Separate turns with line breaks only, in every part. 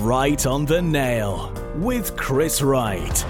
Right on the Nail with Chris Wright.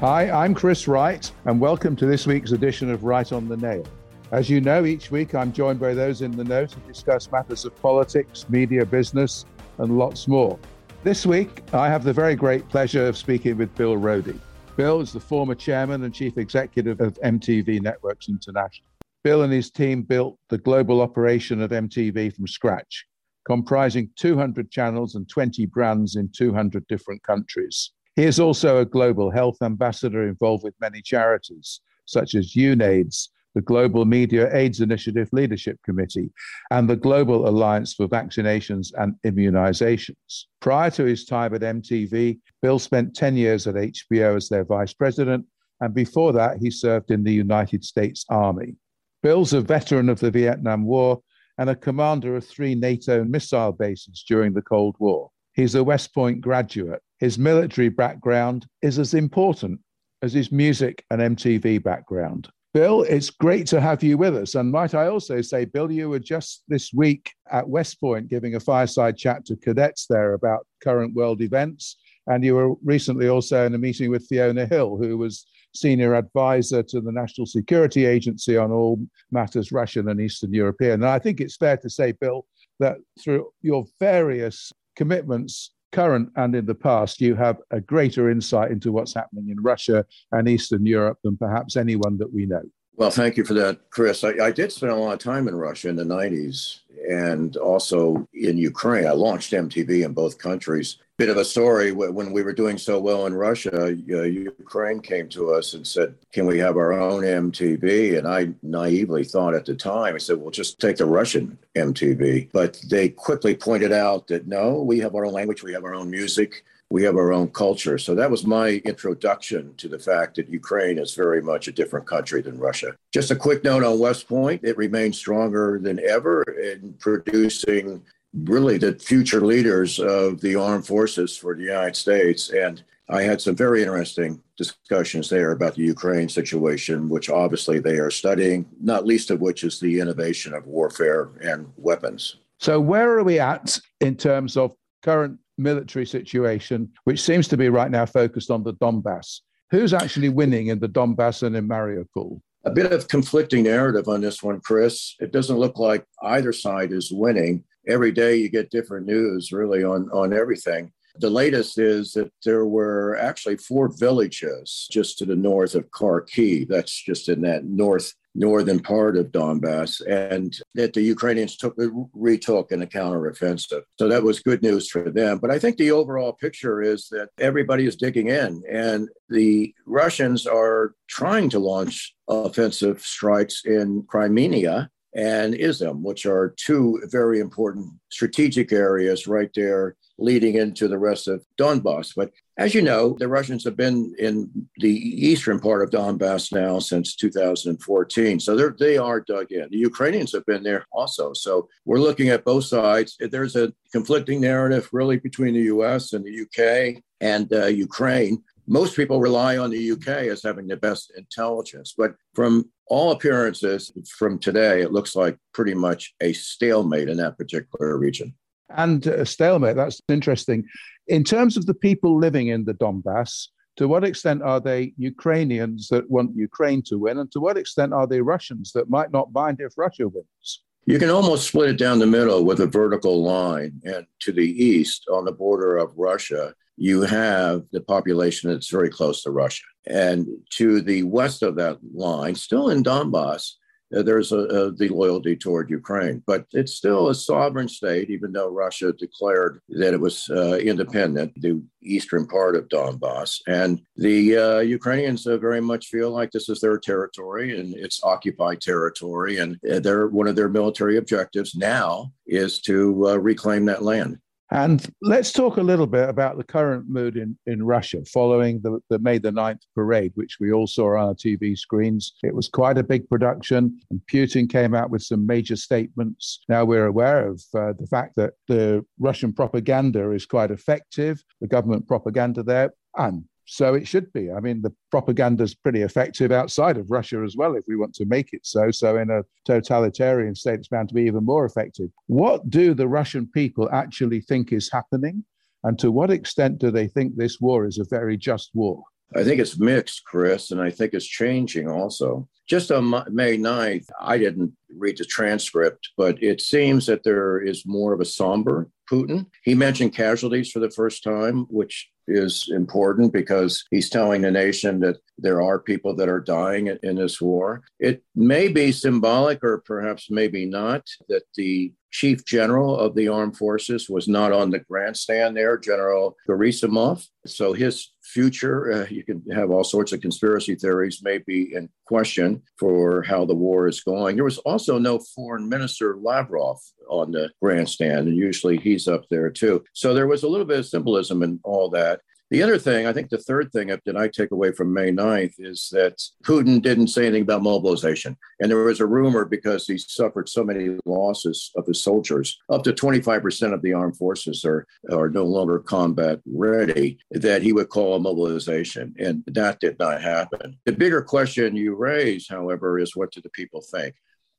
Hi, I'm Chris Wright, and welcome to this week's edition of Right on the Nail. As you know, each week I'm joined by those in the know to discuss matters of politics, media, business, and lots more. This week, I have the very great pleasure of speaking with Bill Roedy. Bill is the former chairman and chief executive of MTV Networks International. Bill and his team built the global operation of MTV from scratch, comprising 200 channels and 20 brands in 200 different countries. He is also a global health ambassador involved with many charities, such as UNAIDS, the Global Media AIDS Initiative Leadership Committee, and the Global Alliance for Vaccinations and Immunizations. Prior to his time at MTV, Bill spent 10 years at HBO as their vice president, and before that, he served in the United States Army. Bill's a veteran of the Vietnam War and a commander of three NATO missile bases during the Cold War. He's a West Point graduate. His military background is as important as his music and MTV background. Bill, it's great to have you with us. And might I also say, Bill, you were just this week at West Point giving a fireside chat to cadets there about current world events. And you were recently also in a meeting with Fiona Hill, who was senior advisor to the National Security Agency on all matters Russian and Eastern European. And I think it's fair to say, Bill, that through your various commitments, current and in the past, you have a greater insight into what's happening in Russia and Eastern Europe than perhaps anyone that we know.
Well, thank you for that, Chris. I, I, did spend a lot of time in Russia in the 90s and also in Ukraine. I launched MTV in both countries. Bit of a story when we were doing so well in Russia, uh, Ukraine came to us and said, Can we have our own MTV? And I naively thought at the time, I said, Well, just take the Russian MTV. But they quickly pointed out that no, we have our own language, we have our own music we have our own culture. So that was my introduction to the fact that Ukraine is very much a different country than Russia. Just a quick note on West Point it remains stronger than ever in producing really the future leaders of the armed forces for the United States. And I had some very interesting discussions there about the Ukraine situation, which obviously they are studying, not least of which is the innovation of warfare and weapons.
So, where are we at in terms of current military situation, which seems to be right now focused on the Donbass. Who's actually winning in the Donbass and in Mariupol?
A bit of conflicting narrative on this one, Chris. It doesn't look like either side is winning. Every day you get different news, really, on, on everything. The latest is that there were actually four villages just to the north of Kharkiv. That's just in that north northern part of Donbass, and that the Ukrainians took retook in a counteroffensive. So that was good news for them. But I think the overall picture is that everybody is digging in, and the Russians are trying to launch offensive strikes in Crimea and Izium, which are two very important strategic areas right there leading into the rest of Donbass. But as you know, the Russians have been in the eastern part of Donbass now since 2014. So they're, they are dug in. The Ukrainians have been there also. So we're looking at both sides. There's a conflicting narrative really between the US and the UK and uh, Ukraine. Most people rely on the UK as having the best intelligence. But from all appearances from today, it looks like pretty much a stalemate in that particular region
and a stalemate. That's interesting. In terms of the people living in the Donbass, to what extent are they Ukrainians that want Ukraine to win, and to what extent are they Russians that might not mind if Russia wins?
You can almost split it down the middle with a vertical line. And to the east, on the border of Russia, you have the population that's very close to Russia. And to the west of that line, still in Donbass, uh, there's a, a, the loyalty toward Ukraine. But it's still a sovereign state, even though Russia declared that it was uh, independent, the eastern part of Donbass. And the uh, Ukrainians uh, very much feel like this is their territory and it's occupied territory. And uh, they're, one of their military objectives now is to uh, reclaim that land.
And let's talk a little bit about the current mood in, in Russia following the, the May the 9th parade, which we all saw on our TV screens. It was quite a big production, and Putin came out with some major statements. Now we're aware of uh, the fact that the Russian propaganda is quite effective, the government propaganda there. And so it should be. I mean, the propaganda is pretty effective outside of Russia as well, if we want to make it so. So, in a totalitarian state, it's bound to be even more effective. What do the Russian people actually think is happening? And to what extent do they think this war is a very just war?
I think it's mixed, Chris, and I think it's changing also. Just on May 9th, I didn't read the transcript, but it seems that there is more of a somber Putin. He mentioned casualties for the first time, which is important because he's telling the nation that there are people that are dying in this war. It may be symbolic, or perhaps maybe not, that the chief general of the armed forces was not on the grandstand there, General Gerasimov. So his future, uh, you can have all sorts of conspiracy theories, may be in question for how the war is going. There was also no foreign minister Lavrov on the grandstand, and usually he's up there too. So there was a little bit of symbolism in all that. The other thing, I think the third thing that I take away from May 9th is that Putin didn't say anything about mobilization. And there was a rumor because he suffered so many losses of his soldiers, up to 25% of the armed forces are, are no longer combat ready, that he would call a mobilization. And that did not happen. The bigger question you raise, however, is what do the people think?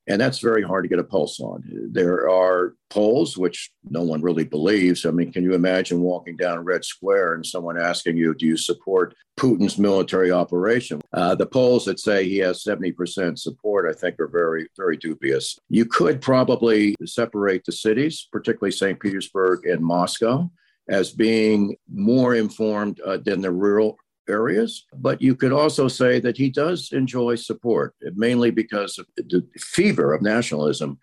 And that's very hard to get a pulse on. There are polls, which no one really believes. I mean, can you imagine walking down Red Square and someone asking you, do you support Putin's military operation? Uh, the polls that say he has 70% support, I think, are very, very dubious. You could probably separate the cities, particularly St. Petersburg and Moscow, as being more informed uh, than the rural areas. But you could also say that he does enjoy support, mainly because of the fever of nationalism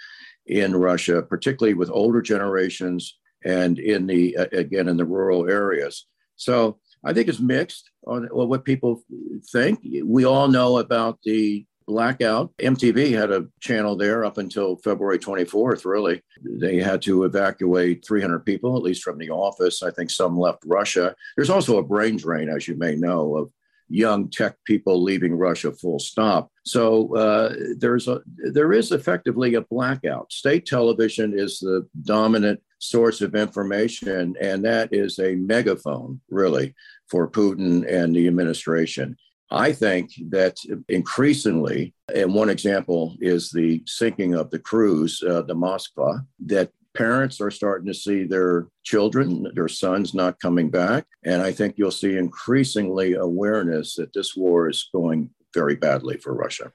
in Russia, particularly with older generations and in the uh, again in the rural areas. So I think it's mixed on what people think. We all know about the blackout. MTV had a channel there up until February 24th, really. They had to evacuate 300 people, at least from the office. I think some left Russia. There's also a brain drain, as you may know, of young tech people leaving Russia full stop. So uh, there's a there is effectively a blackout. State television is the dominant source of information, and that is a megaphone, really, for Putin and the administration. I think that increasingly, and one example is the sinking of the cruise, uh, the Moskva, that parents are starting to see their children, their sons not coming back. And I think you'll see increasingly awareness that this war is going very badly for Russia.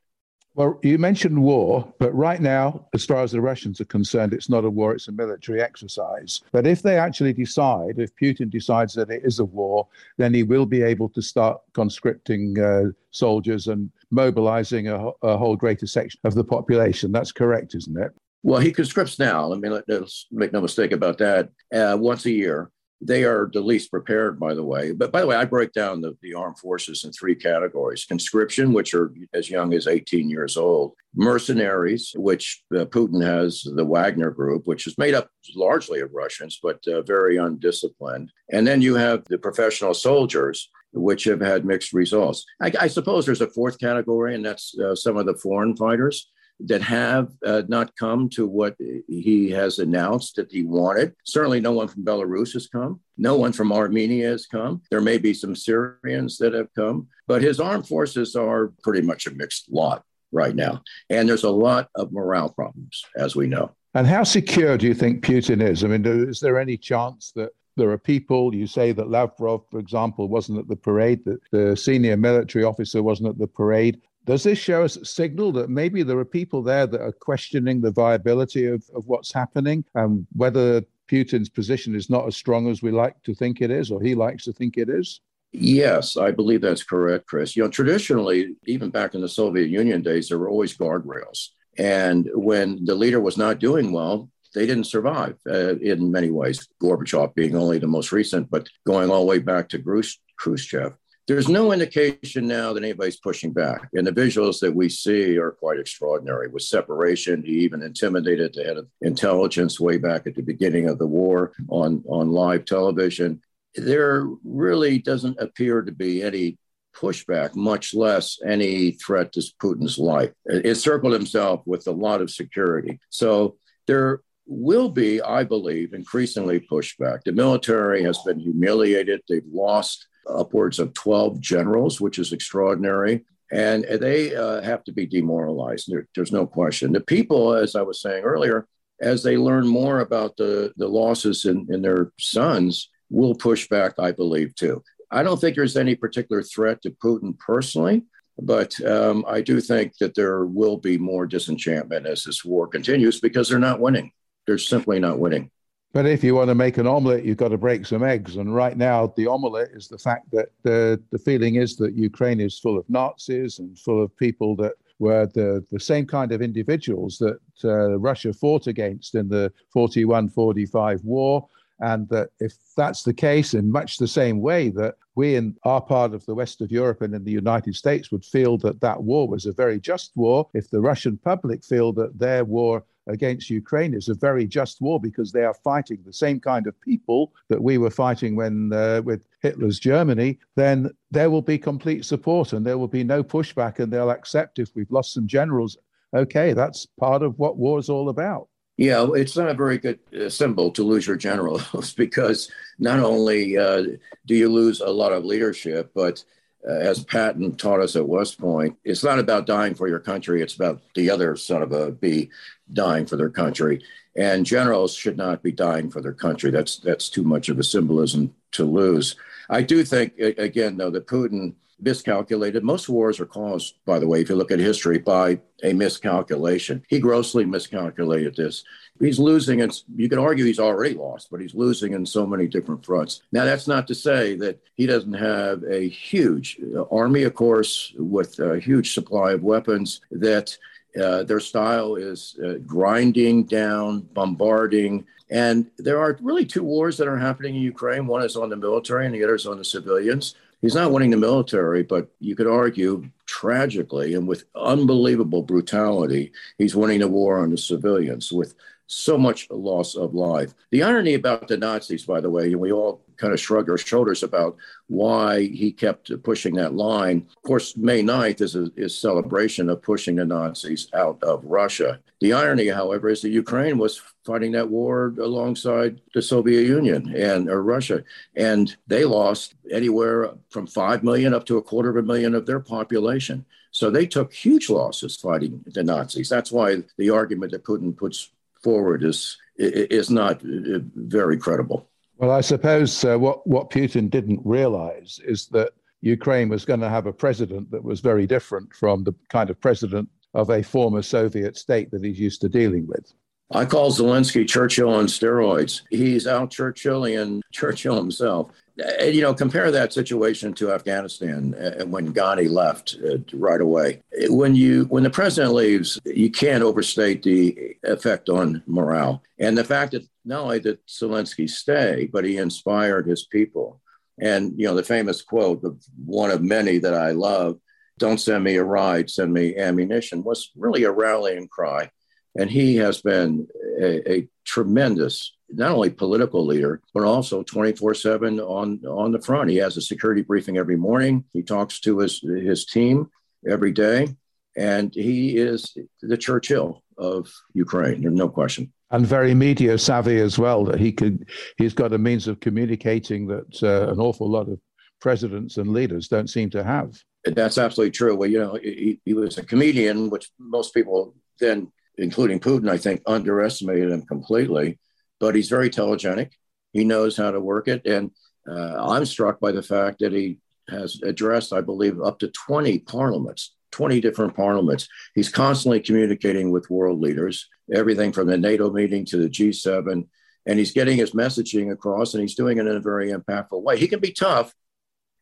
Well, you mentioned war, but right now, as far as the Russians are concerned, it's not a war, it's a military exercise. But if they actually decide, if Putin decides that it is a war, then he will be able to start conscripting uh, soldiers and mobilizing a, a whole greater section of the population. That's correct, isn't it?
Well, he conscripts now. I mean, let's make no mistake about that. Uh, once a year, they are the least prepared, by the way. But by the way, I break down the, the armed forces in three categories conscription, which are as young as 18 years old, mercenaries, which uh, Putin has the Wagner group, which is made up largely of Russians, but uh, very undisciplined. And then you have the professional soldiers. Which have had mixed results. I, I suppose there's a fourth category, and that's uh, some of the foreign fighters that have uh, not come to what he has announced that he wanted. Certainly, no one from Belarus has come. No one from Armenia has come. There may be some Syrians that have come, but his armed forces are pretty much a mixed lot right now. And there's a lot of morale problems, as we know.
And how secure do you think Putin is? I mean, is there any chance that there are people, you say that Lavrov, for example, wasn't at the parade, that the senior military officer wasn't at the parade. Does this show us a signal that maybe there are people there that are questioning the viability of, of what's happening and whether Putin's position is not as strong as we like to think it is or he likes to think it is?
Yes, I believe that's correct, Chris. You know, traditionally, even back in the Soviet Union days, there were always guardrails. And when the leader was not doing well, they didn't survive uh, in many ways, Gorbachev being only the most recent, but going all the way back to Khrushchev. There's no indication now that anybody's pushing back. And the visuals that we see are quite extraordinary with separation. He even intimidated the head of intelligence way back at the beginning of the war on, on live television. There really doesn't appear to be any pushback, much less any threat to Putin's life. It circled himself with a lot of security. So there will be, I believe, increasingly pushback. The military has been humiliated. They've lost upwards of 12 generals, which is extraordinary. And they uh, have to be demoralized. There, there's no question. The people, as I was saying earlier, as they learn more about the, the losses in, in their sons, will push back, I believe, too. I don't think there's any particular threat to Putin personally, but um, I do think that there will be more disenchantment as this war continues because they're not winning. They're simply not winning.
But if you want to make an omelette, you've got to break some eggs. And right now, the omelette is the fact that the, the feeling is that Ukraine is full of Nazis and full of people that were the, the same kind of individuals that uh, Russia fought against in the 41 45 war. And that if that's the case, in much the same way that we in our part of the west of Europe and in the United States would feel that that war was a very just war, if the Russian public feel that their war against Ukraine is a very just war because they are fighting the same kind of people that we were fighting when uh, with Hitler's Germany, then there will be complete support and there will be no pushback and they'll accept if we've lost some generals. Okay, that's part of what war is all about.
Yeah, it's not a very good uh, symbol to lose your generals because not only uh, do you lose a lot of leadership, but Uh, as Patton taught us at West Point, it's not about dying for your country. It's about the other son of a B dying for their country. And generals should not be dying for their country. That's that's too much of a symbolism to lose. I do think, again, though, that Putin miscalculated. Most wars are caused, by the way, if you look at history, by a miscalculation. He grossly miscalculated this. He's losing, and you can argue he's already lost, but he's losing in so many different fronts. Now, that's not to say that he doesn't have a huge uh, army, of course, with a huge supply of weapons that. Uh, their style is uh, grinding down, bombarding, and there are really two wars that are happening in Ukraine. One is on the military, and the other is on the civilians he's not winning the military, but you could argue tragically and with unbelievable brutality, he's winning the war on the civilians with so much loss of life. The irony about the Nazis, by the way, and we all kind of shrug our shoulders about why he kept pushing that line. Of course, May 9th is a is celebration of pushing the Nazis out of Russia. The irony, however, is that Ukraine was fighting that war alongside the Soviet Union and or Russia, and they lost anywhere from five million up to a quarter of a million of their population. So they took huge losses fighting the Nazis. That's why the argument that Putin puts forward is is not uh, very credible.
Well, I suppose uh, what what Putin didn't realize is that Ukraine was going to have a president that was very different from the kind of president of a former Soviet state that he's used to dealing with.
I call Zelensky Churchill on steroids. He's out Churchillian Churchill himself. And, you know, compare that situation to Afghanistan uh, when Ghani left uh, right away. When you when the president leaves, you can't overstate the effect on morale. And the fact that not only did Zelensky stay, but he inspired his people. And you know, the famous quote, of one of many that I love, "Don't send me a ride, send me ammunition," was really a rallying cry. And he has been a, a tremendous not only political leader, but also 24 7 on, on the front. He has a security briefing every morning. He talks to his, his team every day. And he is the Churchill of Ukraine, there's no question.
And very media savvy as well. That he could, he's got a means of communicating that uh, an awful lot of presidents and leaders don't seem to have.
That's absolutely true. Well, you know, he, he was a comedian, which most people then, including Putin, I think, underestimated him completely but he's very telegenic. He knows how to work it. And uh, I'm struck by the fact that he has addressed, I believe, up to 20 parliaments, 20 different parliaments. He's constantly communicating with world leaders, everything from the NATO meeting to the G7. And he's getting his messaging across and he's doing it in a very impactful way. He can be tough.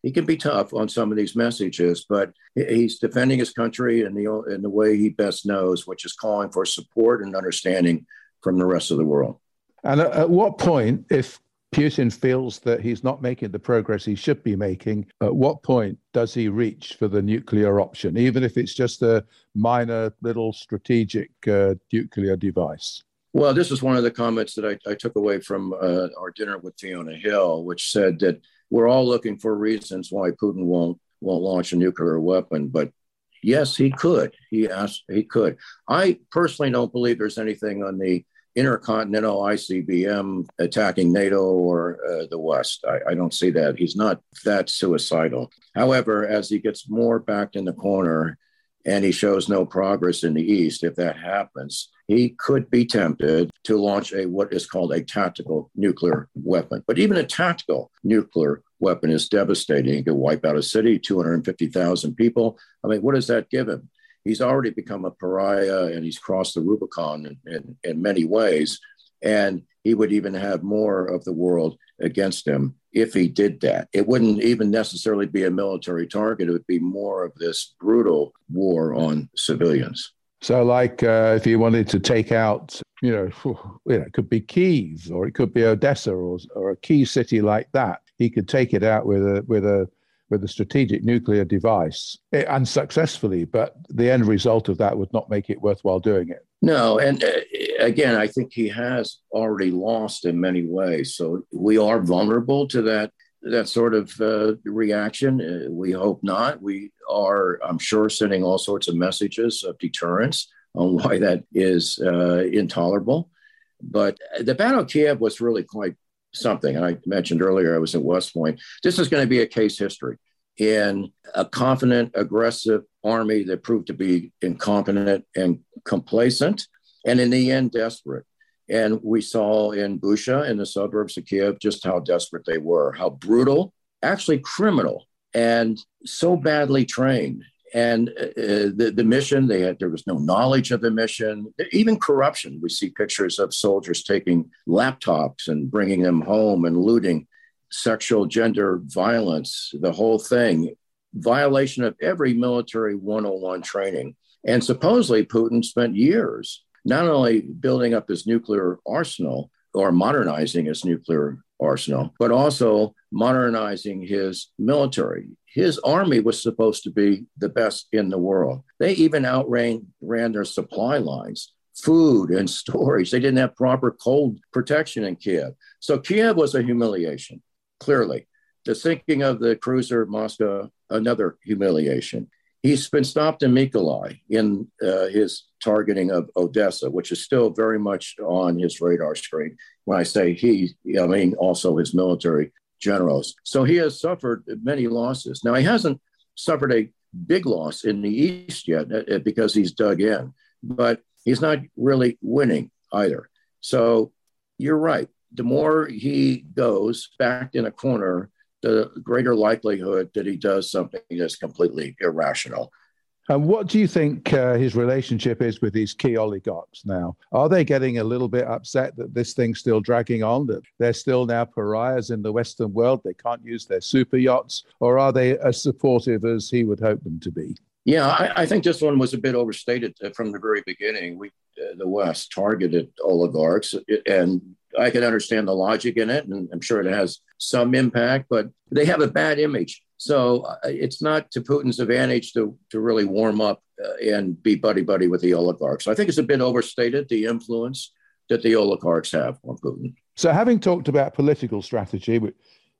He can be tough on some of these messages, but he's defending his country in the, in the way he best knows, which is calling for support and understanding from the rest of the world.
And at, at what point, if Putin feels that he's not making the progress he should be making, at what point does he reach for the nuclear option, even if it's just a minor little strategic uh, nuclear device?
Well, this is one of the comments that I, I took away from uh, our dinner with Fiona Hill, which said that we're all looking for reasons why Putin won't won't launch a nuclear weapon, but yes, he could. He asked, he could. I personally don't believe there's anything on the intercontinental ICBM attacking NATO or uh, the West. I, I, don't see that. He's not that suicidal. However, as he gets more backed in the corner and he shows no progress in the East, if that happens, he could be tempted to launch a what is called a tactical nuclear weapon. But even a tactical nuclear weapon is devastating. It could wipe out a city, 250,000 people. I mean, what does that give him? He's already become a pariah and he's crossed the Rubicon in, in, in many ways. And he would even have more of the world against him if he did that. It wouldn't even necessarily be a military target, it would be more of this brutal war on civilians.
So, like, uh, if you wanted to take out, you know, you know, it could be Kiev or it could be Odessa or, or a key city like that. He could take it out with a with a with a strategic nuclear device eh, unsuccessfully, but the end result of that would not make it worthwhile doing it.
No, and uh, again, I think he has already lost in many ways. So we are vulnerable to that that sort of uh, reaction. Uh, we hope not. We are, I'm sure, sending all sorts of messages of deterrence on why that is uh, intolerable. But the Battle of Kiev was really quite something. And I mentioned earlier, I was at West Point. This is going to be a case history in a confident, aggressive army that proved to be incompetent and complacent, and in the end, desperate. And we saw in Bucha, in the suburbs of Kiev, just how desperate they were, how brutal, actually criminal, and so badly trained. And uh, uh, the, the mission, they had, there was no knowledge of the mission, even corruption. We see pictures of soldiers taking laptops and bringing them home and looting sexual gender violence, the whole thing, violation of every military 101 training. And supposedly, Putin spent years not only building up his nuclear arsenal or modernizing his nuclear arsenal, but also modernizing his military. His army was supposed to be the best in the world. They even outran ran their supply lines, food and storage. They didn't have proper cold protection in Kiev. So Kiev was a humiliation, clearly. The sinking of the cruiser Moscow, another humiliation. He's been stopped in Mykolaiv in uh, his targeting of Odessa, which is still very much on his radar screen. When I say he, I mean also his military generals. So he has suffered many losses. Now, he hasn't suffered a big loss in the East yet uh, uh, because he's dug in, but he's not really winning either. So you're right. The more he goes back in a corner, the greater likelihood that he does something that's completely irrational.
And what do you think uh, his relationship is with these key oligarchs now? Are they getting a little bit upset that this thing's still dragging on, that they're still now pariahs in the Western world? They can't use their super yachts? Or are they as supportive as he would hope them to be?
Yeah, I, I think this one was a bit overstated from the very beginning. We, uh, the West, targeted oligarchs, and I can understand the logic in it, and I'm sure it has some impact, but they have a bad image. So uh, it's not to Putin's advantage to, to really warm up uh, and be buddy buddy with the oligarchs. I think it's a bit overstated the influence that the oligarchs have on Putin.
So, having talked about political strategy,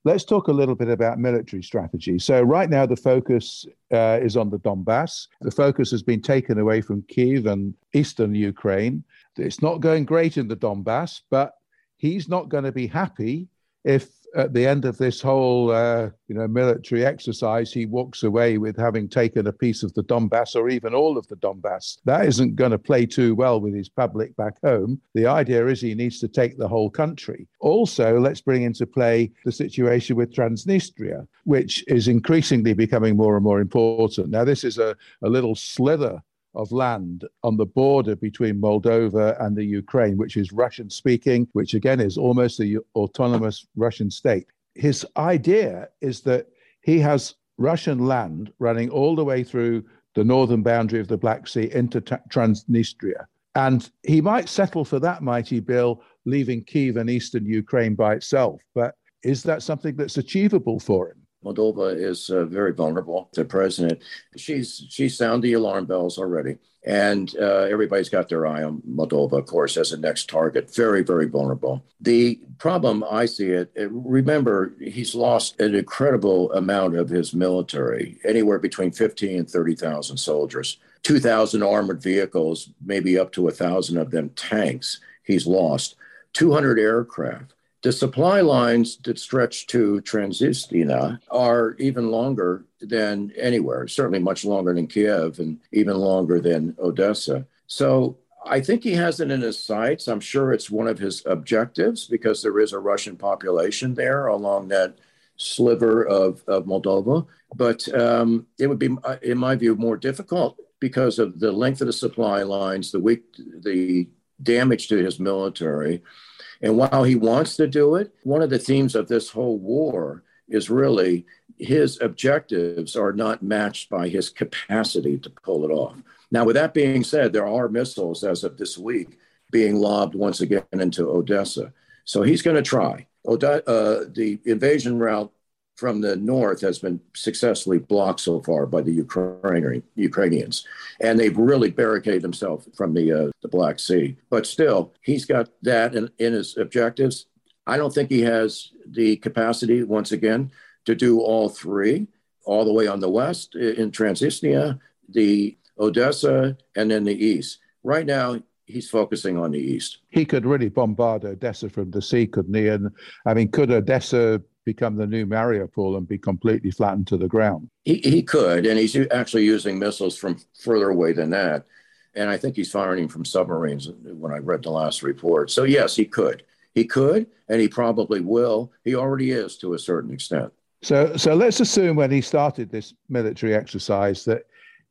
let's talk a little bit about military strategy. So, right now, the focus uh, is on the Donbass. The focus has been taken away from Kiev and eastern Ukraine. It's not going great in the Donbass, but he's not going to be happy if at the end of this whole uh, you know military exercise he walks away with having taken a piece of the Donbass or even all of the Donbass. That isn't going to play too well with his public back home. The idea is he needs to take the whole country. Also let's bring into play the situation with Transnistria which is increasingly becoming more and more important. Now this is a, a little slither of land on the border between Moldova and the Ukraine, which is Russian speaking, which again is almost a autonomous Russian state. His idea is that he has Russian land running all the way through the northern boundary of the Black Sea into Transnistria. And he might settle for that mighty bill, leaving Kiev and eastern Ukraine by itself. But is that something that's achievable for him?
Moldova is uh, very vulnerable. to president, she's she's sounded the alarm bells already, and uh, everybody's got their eye on Moldova, of course, as a next target. Very, very vulnerable. The problem I see it. Uh, remember, he's lost an incredible amount of his military, anywhere between fifteen and thirty thousand soldiers, two thousand armored vehicles, maybe up to a thousand of them tanks he's lost 200 aircraft. The supply lines that stretch to Transnistria are even longer than anywhere, certainly much longer than Kiev and even longer than Odessa. So I think he has it in his sights. I'm sure it's one of his objectives because there is a Russian population there along that sliver of, of Moldova. But um, it would be, uh, in my view, more difficult because of the length of the supply lines, the weak, the damage to his military. And while he wants to do it, one of the themes of this whole war is really his objectives are not matched by his capacity to pull it off. Now, with that being said, there are missiles as of this week being lobbed once again into Odessa. So he's going to try. Ode- uh, the invasion route from the north has been successfully blocked so far by the Ukrainian, Ukrainians, and they've really barricaded themselves from the uh, the Black Sea. But still, he's got that in, in his objectives. I don't think he has the capacity, once again, to do all three, all the way on the west in Transnistria, the Odessa, and then the east. Right now, he's focusing on the east.
He could really bombard Odessa from the sea, couldn't he? And I mean, could Odessa become the new Mariupol and be completely flattened to the ground?
He, he could, and he's actually using missiles from further away than that. And I think he's firing from submarines uh, when I read the last report. So, yes, he could. He could, and he probably will. He already is to a certain extent.
So, so let's assume when he started this military exercise that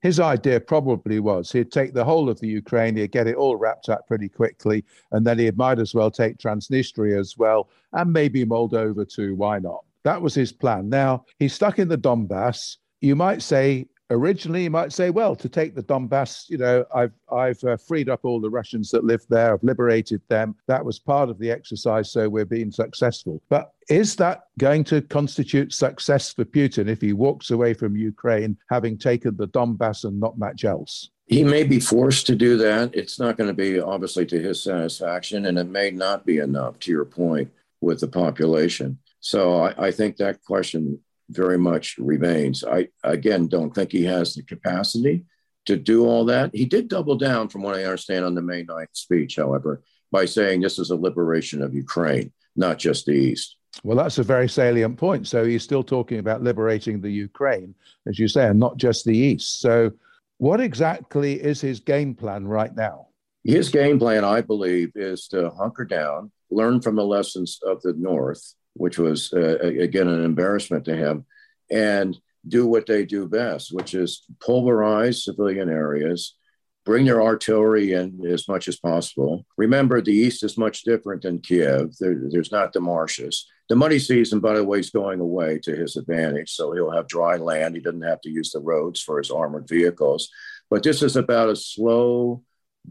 his idea probably was he'd take the whole of the Ukraine, he'd get it all wrapped up pretty quickly, and then he might as well take Transnistria as well, and maybe Moldova too. Why not? That was his plan. Now he's stuck in the Donbass. You might say originally you might say, well, to take the Donbass, you know, I've I've uh, freed up all the Russians that live there, I've liberated them. That was part of the exercise, so we're being successful. But is that going to constitute success for Putin if he walks away from Ukraine having taken the Donbass and not much else?
He may be forced to do that. It's not going to be obviously to his satisfaction, and it may not be enough, to your point, with the population. So I, I think that question very much remains. I, again, don't think he has the capacity to do all that. He did double down, from what I understand, on the May 9th speech, however, by saying this is a liberation of Ukraine, not just the East.
Well, that's a very salient point. So he's still talking about liberating the Ukraine, as you say, and not just the East. So, what exactly is his game plan right now?
His game plan, I believe, is to hunker down, learn from the lessons of the North, which was, uh, again, an embarrassment to him, and do what they do best, which is pulverize civilian areas, bring their artillery in as much as possible. Remember, the East is much different than Kiev. There, there's not the marshes. The muddy season, by the way, is going away to his advantage. So he'll have dry land. He doesn't have to use the roads for his armored vehicles. But this is about a slow,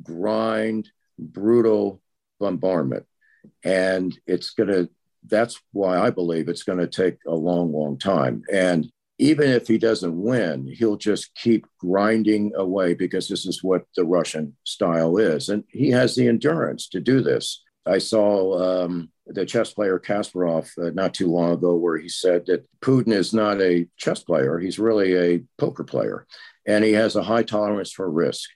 grind, brutal bombardment. And it's going to that's why I believe it's going to take a long, long time. And even if he doesn't win, he'll just keep grinding away because this is what the Russian style is. And he has the endurance to do this. I saw um, the chess player Kasparov uh, not too long ago where he said that Putin is not a chess player, he's really a poker player. And he has a high tolerance for risk.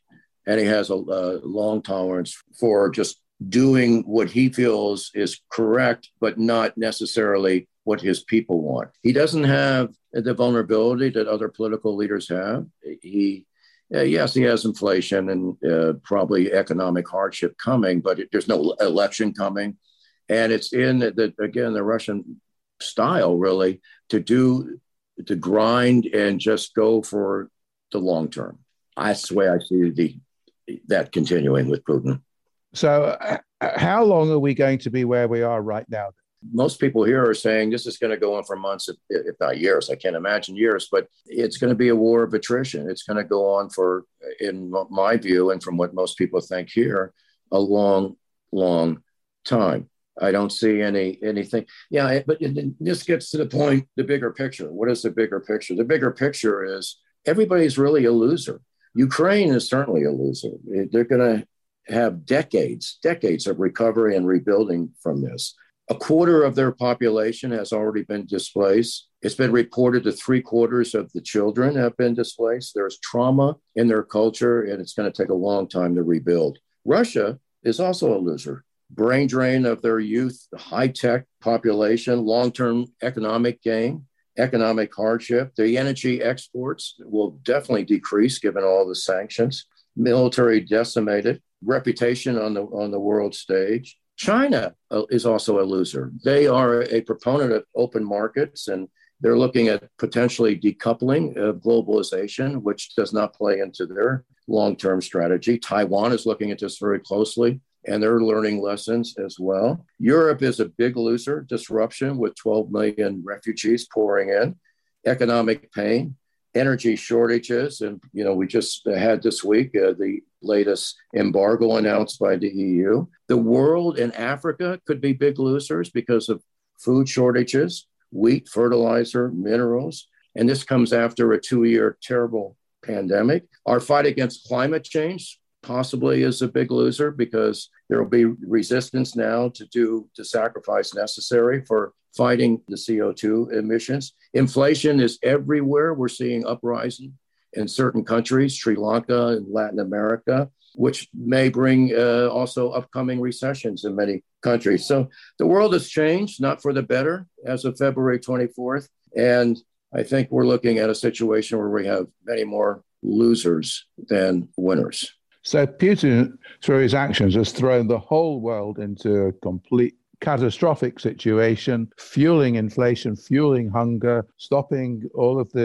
And he has a, a long tolerance for just doing what he feels is correct, but not necessarily what his people want. He doesn't have the vulnerability that other political leaders have. He, uh, yes, he has inflation and uh, probably economic hardship coming, but it, there's no election coming. And it's in the, again, the Russian style really to do, to grind and just go for the long term. That's the way I see the, that continuing with Putin.
So, uh, how long are we going to be where we are right now?
Most people here are saying this is going to go on for months, if not years. I can't imagine years, but it's going to be a war of attrition. It's going to go on for, in my view, and from what most people think here, a long, long time. I don't see any anything. Yeah, but this gets to the point, the bigger picture. What is the bigger picture? The bigger picture is everybody's really a loser. Ukraine is certainly a loser. They're going to have decades, decades of recovery and rebuilding from this. A quarter of their population has already been displaced. It's been reported that three quarters of the children have been displaced. There's trauma in their culture, and it's going to take a long time to rebuild. Russia is also a loser. brain drain of their youth, high tech population, long term economic gain, economic hardship. The energy exports will definitely decrease given all the sanctions, military decimated, reputation on the, on the world stage. China uh, is also a loser. They are a proponent of open markets and they're looking at potentially decoupling of globalization, which does not play into their long term strategy. Taiwan is looking at this very closely and they're learning lessons as well. Europe is a big loser, disruption with 12 million refugees pouring in, economic pain, energy shortages. And, you know, we just had this week uh, the latest embargo announced by the EU. The world and Africa could be big losers because of food shortages, wheat, fertilizer, minerals. And this comes after a two year terrible pandemic. Our fight against climate change possibly is a big loser because there will be resistance now to do the sacrifice necessary for fighting the CO2 emissions. Inflation is everywhere. We're seeing uprising in certain countries, Sri Lanka and Latin America, which may bring uh, also upcoming recessions in many countries. So the world has changed, not for the better, as of February 24th. And I think we're looking at a situation where we have many more losers than winners.
So Putin, through his actions, has thrown the whole world into a complete catastrophic situation, fueling inflation, fueling hunger, stopping all of the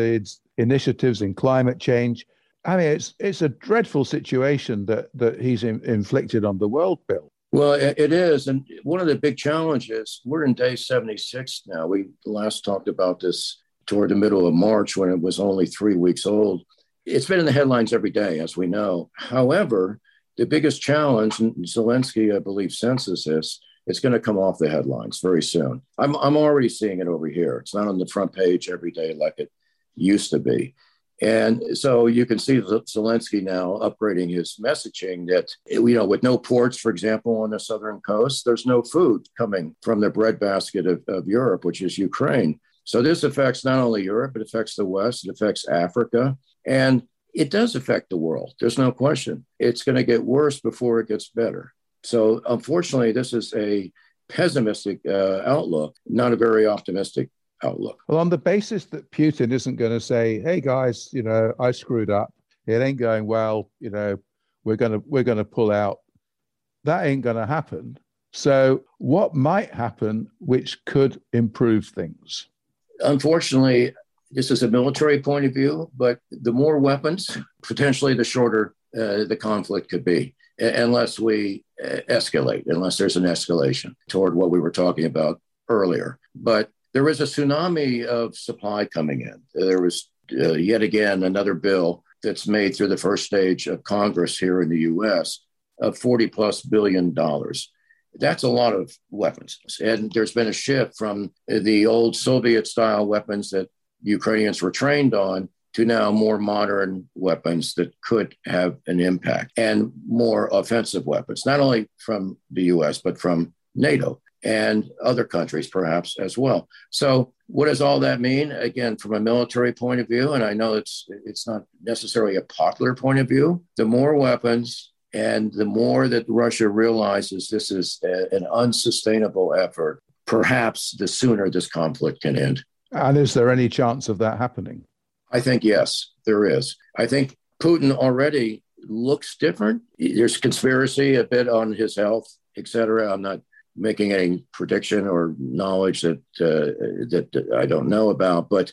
initiatives in climate change. I mean, it's it's a dreadful situation that that he's in, inflicted on the world, Bill.
Well, it is, and one of the big challenges. We're in day seventy six now. We last talked about this toward the middle of March when it was only three weeks old. It's been in the headlines every day, as we know. However, the biggest challenge, and Zelensky, I believe, senses this, it's going to come off the headlines very soon. I'm, I'm already seeing it over here. It's not on the front page every day like it used to be. And so you can see Zelensky now upgrading his messaging that, you know, with no ports, for example, on the southern coast, there's no food coming from the breadbasket of, of Europe, which is Ukraine. So this affects not only Europe, it affects the West, it affects Africa. And it does affect the world. There's no question. It's going to get worse before it gets better. So, unfortunately, this is a pessimistic uh, outlook, not a very optimistic outlook.
Well, on the basis that Putin isn't going to say, "Hey guys, you know, I screwed up. It ain't going well. You know, we're gonna we're gonna pull out." That ain't going to happen. So, what might happen which could improve things?
Unfortunately, this is a military point of view, but the more weapons, potentially the shorter uh, the conflict could be, unless we uh, escalate, unless there's an escalation toward what we were talking about earlier. But there was a tsunami of supply coming in. There was uh, yet again another bill that's made through the first stage of Congress here in the US of 40 plus billion dollars. That's a lot of weapons. And there's been a shift from the old Soviet style weapons that Ukrainians were trained on to now more modern weapons that could have an impact and more offensive weapons, not only from the US, but from NATO and other countries perhaps as well. So what does all that mean? Again, from a military point of view, and I know it's it's not necessarily a popular point of view, the more weapons and the more that Russia realizes this is a, an unsustainable effort, perhaps the sooner this conflict can end.
And is there any chance of that happening?
I think yes, there is. I think Putin already looks different. There's conspiracy a bit on his health, et cetera. I'm not making any prediction or knowledge that uh, that I don't know about, but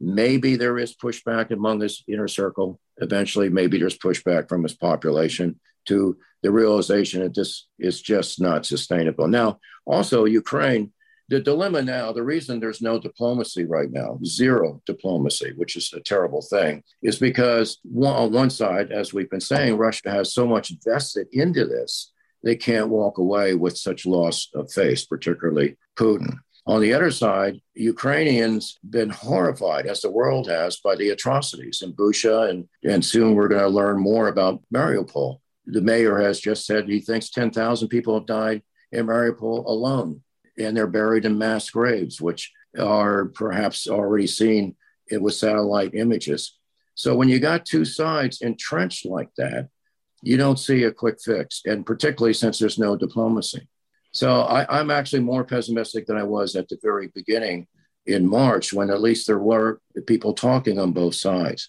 maybe there is pushback among his inner circle. Eventually, maybe there's pushback from his population to the realization that this is just not sustainable. Now, also Ukraine the dilemma now, the reason there's no diplomacy right now, zero diplomacy, which is a terrible thing, is because on one side, as we've been saying, Russia has so much vested into this, they can't walk away with such loss of face, particularly Putin. On the other side, Ukrainians been horrified, as the world has, by the atrocities in Bucha, and, and soon we're going to learn more about Mariupol. The mayor has just said he thinks 10,000 people have died in Mariupol alone and they're buried in mass graves, which are perhaps already seen with satellite images. So when you got two sides entrenched like that, you don't see a quick fix, and particularly since there's no diplomacy. So I, am actually more pessimistic than I was at the very beginning in March, when at least there were people talking on both sides.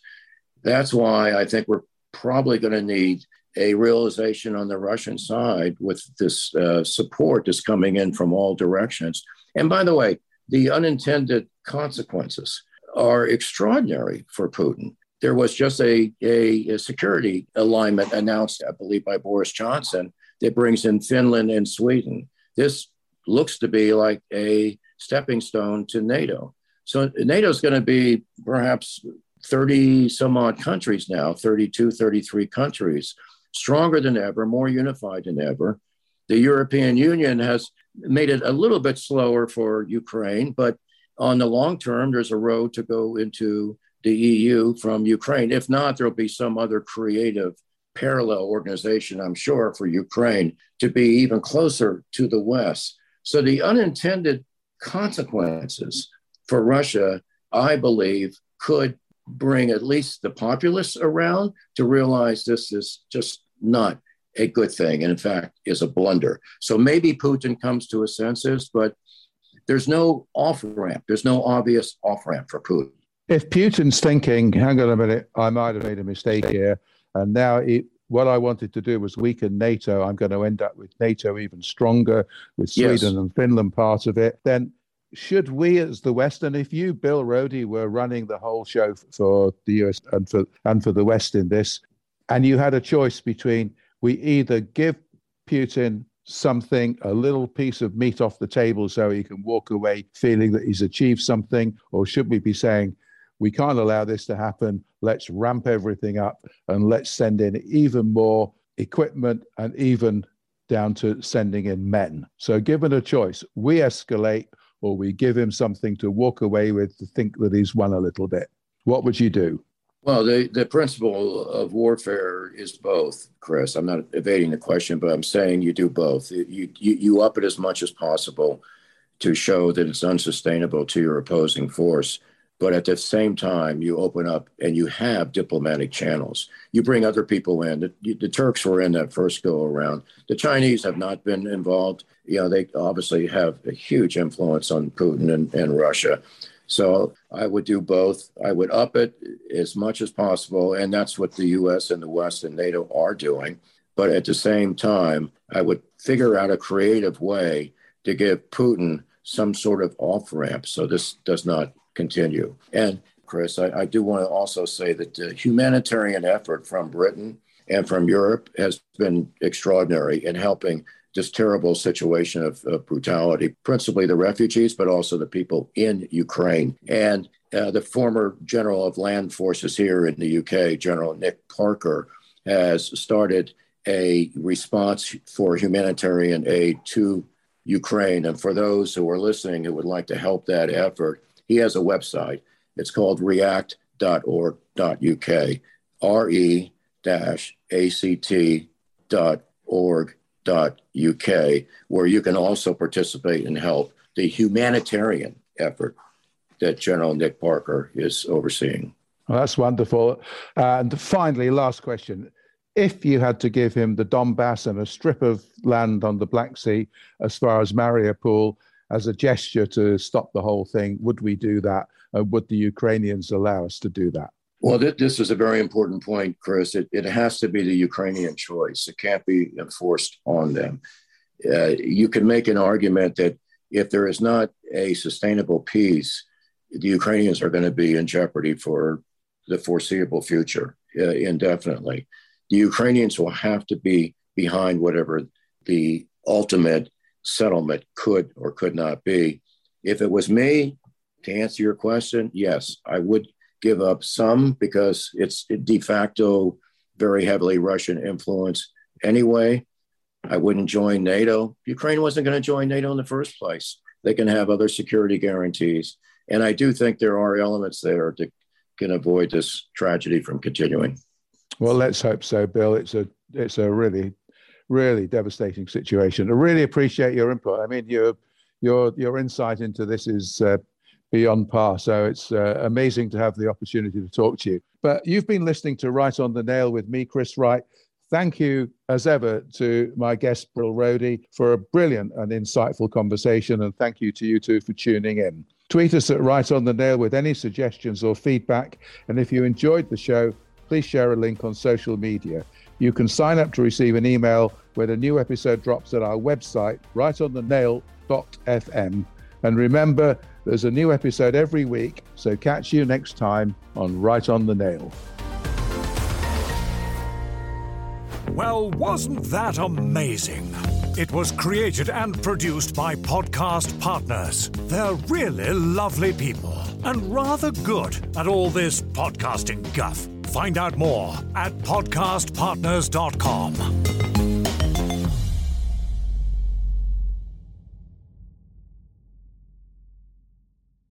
That's why I think we're probably going to need a realization on the Russian side with this uh, support that's coming in from all directions. And by the way, the unintended consequences are extraordinary for Putin. There was just a, a, a security alignment announced, I believe, by Boris Johnson that brings in Finland and Sweden. This looks to be like a stepping stone to NATO. So NATO is going to be perhaps 30 some odd countries now, 32, 33 countries, stronger than ever, more unified than ever. The European Union has made it a little bit slower for Ukraine, but on the long term, there's a road to go into the EU from Ukraine. If not, there'll be some other creative parallel organization, I'm sure, for Ukraine to be even closer to the West. So the unintended consequences for Russia, I believe, could bring at least the populace around to realize this is just not a good thing and in fact is a blunder so maybe putin comes to his senses but there's no off ramp there's no obvious off ramp for putin
if putin's thinking hang on a minute i might have made a mistake here and now it, what i wanted to do was weaken nato i'm going to end up with nato even stronger with sweden yes. and finland part of it then should we as the West, and if you, Bill Roedy, were running the whole show for the US and for and for the West in this, and you had a choice between we either give Putin something, a little piece of meat off the table so he can walk away feeling that he's achieved something, or should we be saying, we can't allow this to happen, let's ramp everything up and let's send in even more equipment and even down to sending in men. So, given a choice, we escalate or we give him something to walk away with to think that he's won a little bit. What would you do?
Well, the, the principle of warfare is both, Chris. I'm not evading the question, but I'm saying you do both. You, you, you up it as much as possible to show that it's unsustainable to your opposing force. But at the same time, you open up and you have diplomatic channels. You bring other people in. The, the Turks were in that first go around. The Chinese have not been involved. You know, they obviously have a huge influence on Putin and, and Russia. So I would do both. I would up it as much as possible. And that's what the US and the West and NATO are doing. But at the same time, I would figure out a creative way to give Putin some sort of off ramp so this does not continue. And Chris, I, I do want to also say that the humanitarian effort from Britain and from Europe has been extraordinary in helping this terrible situation of, of, brutality, principally the refugees, but also the people in Ukraine. And uh, the former general of land forces here in the UK, General Nick Parker, has started a response for humanitarian aid to Ukraine. And for those who are listening who would like to help that effort, he has a website. It's called react.org.uk, re act.org.uk, where you can also participate and help the humanitarian effort that General Nick Parker is overseeing.
Well, that's wonderful. And finally, last question. If you had to give him the Donbass and a strip of land on the Black Sea as far as Mariupol, as a gesture to stop the whole thing. Would we do that? Uh, would the Ukrainians allow us to do that?
Well, th- this is a very important point, Chris. It, it has to be the Ukrainian choice. It can't be enforced on them. Uh, you can make an argument that if there is not a sustainable peace, the Ukrainians are going to be in jeopardy for the foreseeable future uh, indefinitely. The Ukrainians will have to be behind whatever the ultimate settlement could or could not be. If it was me, to answer your question, yes, I would give up some because it's de facto very heavily Russian influence anyway. I wouldn't join NATO. Ukraine wasn't going to join NATO in the first place. They can have other security guarantees. And I do think there are elements there that can avoid this tragedy from continuing.
Well, let's hope so, Bill. It's a it's a really really devastating situation. I really appreciate your input. I mean, your your your insight into this is uh, beyond par. So it's uh, amazing to have the opportunity to talk to you. But you've been listening to Right on the Nail with me, Chris Wright. Thank you, as ever, to my guest, Brill Roedy, for a brilliant and insightful conversation. And thank you to you two for tuning in. Tweet us at Right on the Nail with any suggestions or feedback. And if you enjoyed the show, please share a link on social media. You can sign up to receive an email when a new episode drops at our website, rightonthenail.fm. And remember, there's a new episode every week, so catch you next time on Right on the Nail.
Well, wasn't that amazing? It was created and produced by Podcast Partners. They're really lovely people and rather good at all this podcasting guff. Find out more at podcastpartners.com.